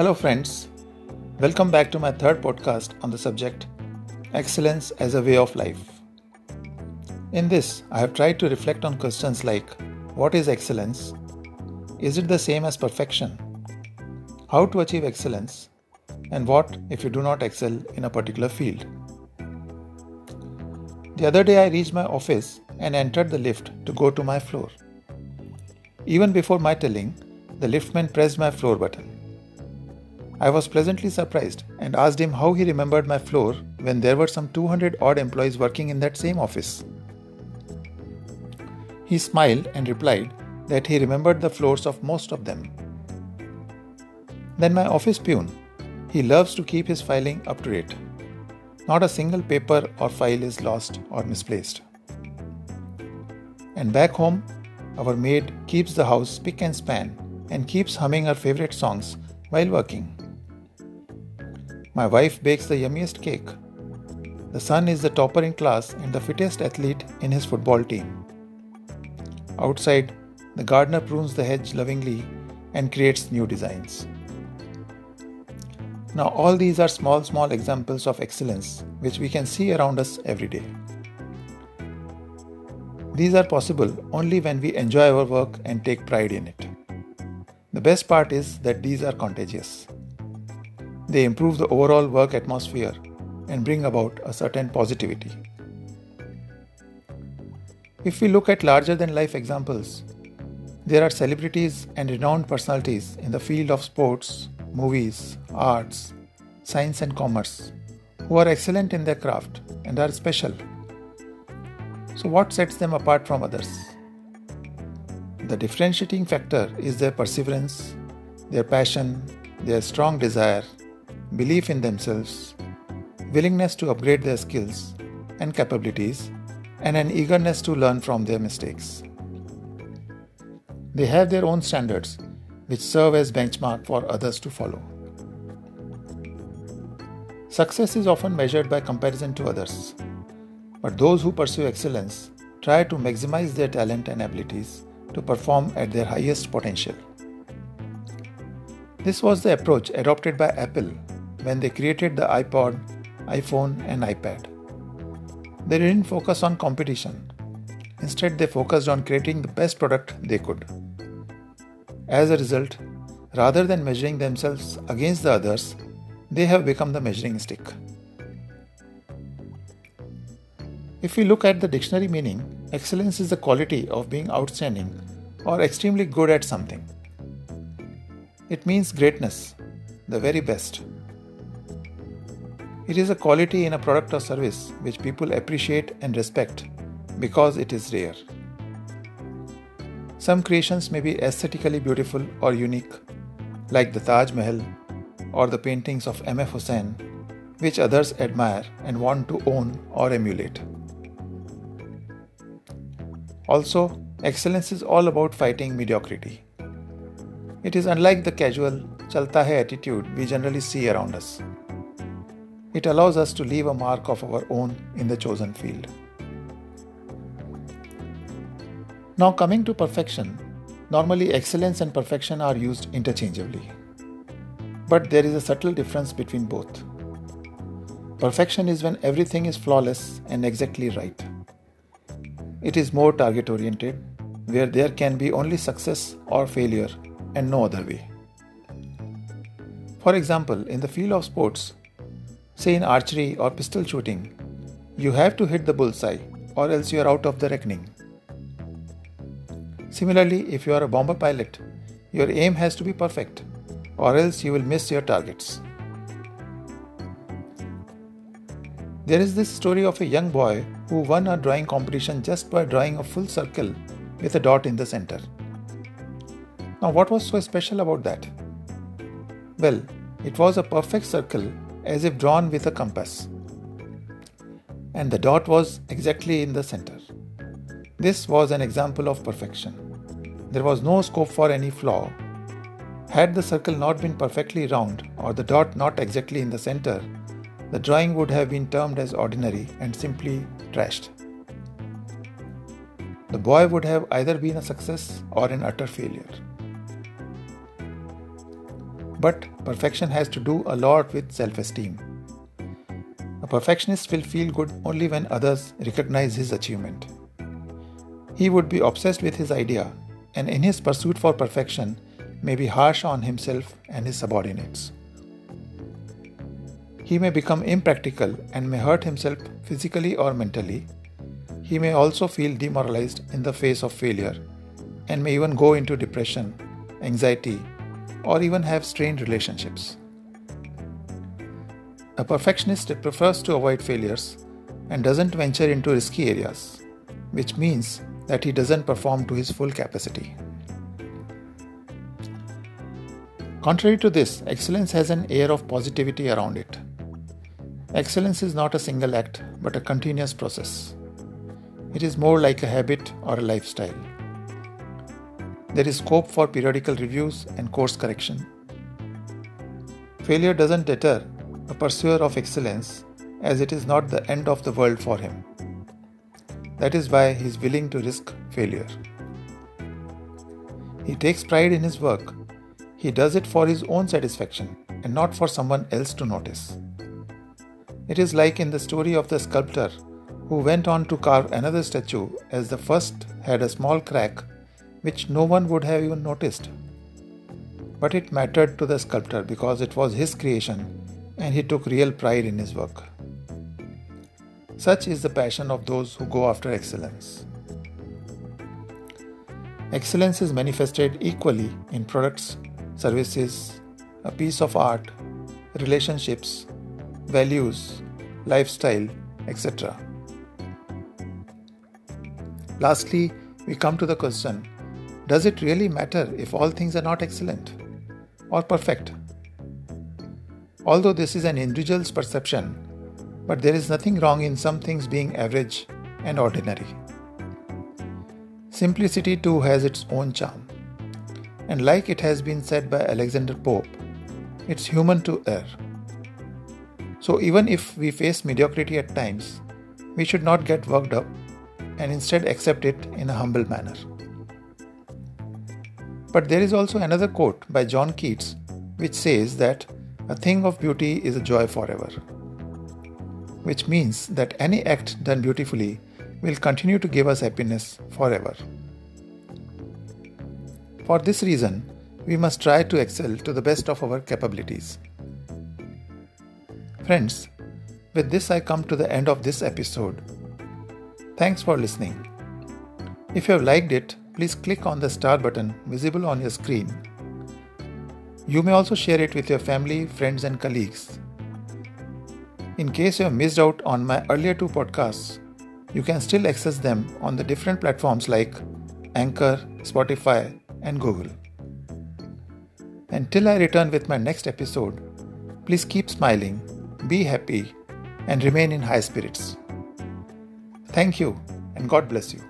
Hello, friends. Welcome back to my third podcast on the subject Excellence as a Way of Life. In this, I have tried to reflect on questions like What is excellence? Is it the same as perfection? How to achieve excellence? And what if you do not excel in a particular field? The other day, I reached my office and entered the lift to go to my floor. Even before my telling, the liftman pressed my floor button. I was pleasantly surprised and asked him how he remembered my floor when there were some 200 odd employees working in that same office. He smiled and replied that he remembered the floors of most of them. Then my office peon, he loves to keep his filing up to date. Not a single paper or file is lost or misplaced. And back home, our maid keeps the house spick and span and keeps humming her favorite songs while working. My wife bakes the yummiest cake. The son is the topper in class and the fittest athlete in his football team. Outside, the gardener prunes the hedge lovingly and creates new designs. Now, all these are small, small examples of excellence which we can see around us every day. These are possible only when we enjoy our work and take pride in it. The best part is that these are contagious. They improve the overall work atmosphere and bring about a certain positivity. If we look at larger than life examples, there are celebrities and renowned personalities in the field of sports, movies, arts, science, and commerce who are excellent in their craft and are special. So, what sets them apart from others? The differentiating factor is their perseverance, their passion, their strong desire, belief in themselves, willingness to upgrade their skills and capabilities, and an eagerness to learn from their mistakes. They have their own standards, which serve as benchmark for others to follow. Success is often measured by comparison to others, but those who pursue excellence try to maximize their talent and abilities to perform at their highest potential. This was the approach adopted by Apple when they created the iPod, iPhone, and iPad. They didn't focus on competition. Instead, they focused on creating the best product they could. As a result, rather than measuring themselves against the others, they have become the measuring stick. If we look at the dictionary meaning, excellence is the quality of being outstanding or extremely good at something. It means greatness, the very best. It is a quality in a product or service which people appreciate and respect because it is rare. Some creations may be aesthetically beautiful or unique, like the Taj Mahal or the paintings of M. F. Husain, which others admire and want to own or emulate. Also, excellence is all about fighting mediocrity. It is unlike the casual, chalta hai attitude we generally see around us. It allows us to leave a mark of our own in the chosen field. Now, coming to perfection, normally excellence and perfection are used interchangeably. But there is a subtle difference between both. Perfection is when everything is flawless and exactly right. It is more target oriented, where there can be only success or failure and no other way. For example, in the field of sports, Say in archery or pistol shooting, you have to hit the bullseye or else you are out of the reckoning. Similarly, if you are a bomber pilot, your aim has to be perfect or else you will miss your targets. There is this story of a young boy who won a drawing competition just by drawing a full circle with a dot in the center. Now, what was so special about that? Well, it was a perfect circle as if drawn with a compass. And the dot was exactly in the center. This was an example of perfection. There was no scope for any flaw. Had the circle not been perfectly round or the dot not exactly in the center, the drawing would have been termed as ordinary and simply trashed. The boy would have either been a success or an utter failure. But perfection has to do a lot with self esteem. A perfectionist will feel good only when others recognize his achievement. He would be obsessed with his idea, and in his pursuit for perfection, may be harsh on himself and his subordinates. He may become impractical and may hurt himself physically or mentally. He may also feel demoralized in the face of failure and may even go into depression, anxiety, or even have strained relationships. A perfectionist prefers to avoid failures and doesn't venture into risky areas, which means that he doesn't perform to his full capacity. Contrary to this, excellence has an air of positivity around it. Excellence is not a single act, but a continuous process. It is more like a habit or a lifestyle. There is scope for periodical reviews and course correction. Failure doesn't deter a pursuer of excellence as it is not the end of the world for him. That is why he is willing to risk failure. He takes pride in his work. He does it for his own satisfaction and not for someone else to notice. It is like in the story of the sculptor who went on to carve another statue as the first had a small crack which no one would have even noticed. But it mattered to the sculptor because it was his creation and he took real pride in his work. Such is the passion of those who go after excellence. Excellence is manifested equally in products, services, a piece of art, relationships, values, lifestyle, etc. Lastly, we come to the question does it really matter if all things are not excellent or perfect? Although this is an individual's perception, but there is nothing wrong in some things being average and ordinary. Simplicity too has its own charm. And like it has been said by Alexander Pope, it's human to err. So even if we face mediocrity at times, we should not get worked up and instead accept it in a humble manner. But there is also another quote by John Keats which says that a thing of beauty is a joy forever, which means that any act done beautifully will continue to give us happiness forever. For this reason, we must try to excel to the best of our capabilities. Friends, with this I come to the end of this episode. Thanks for listening. If you have liked it, please click on the star button visible on your screen. You may also share it with your family, friends, and colleagues. In case you have missed out on my earlier two podcasts, you can still access them on the different platforms like Anchor, Spotify, and Google. Until I return with my next episode, please keep smiling, be happy, and remain in high spirits. Thank you, and God bless you.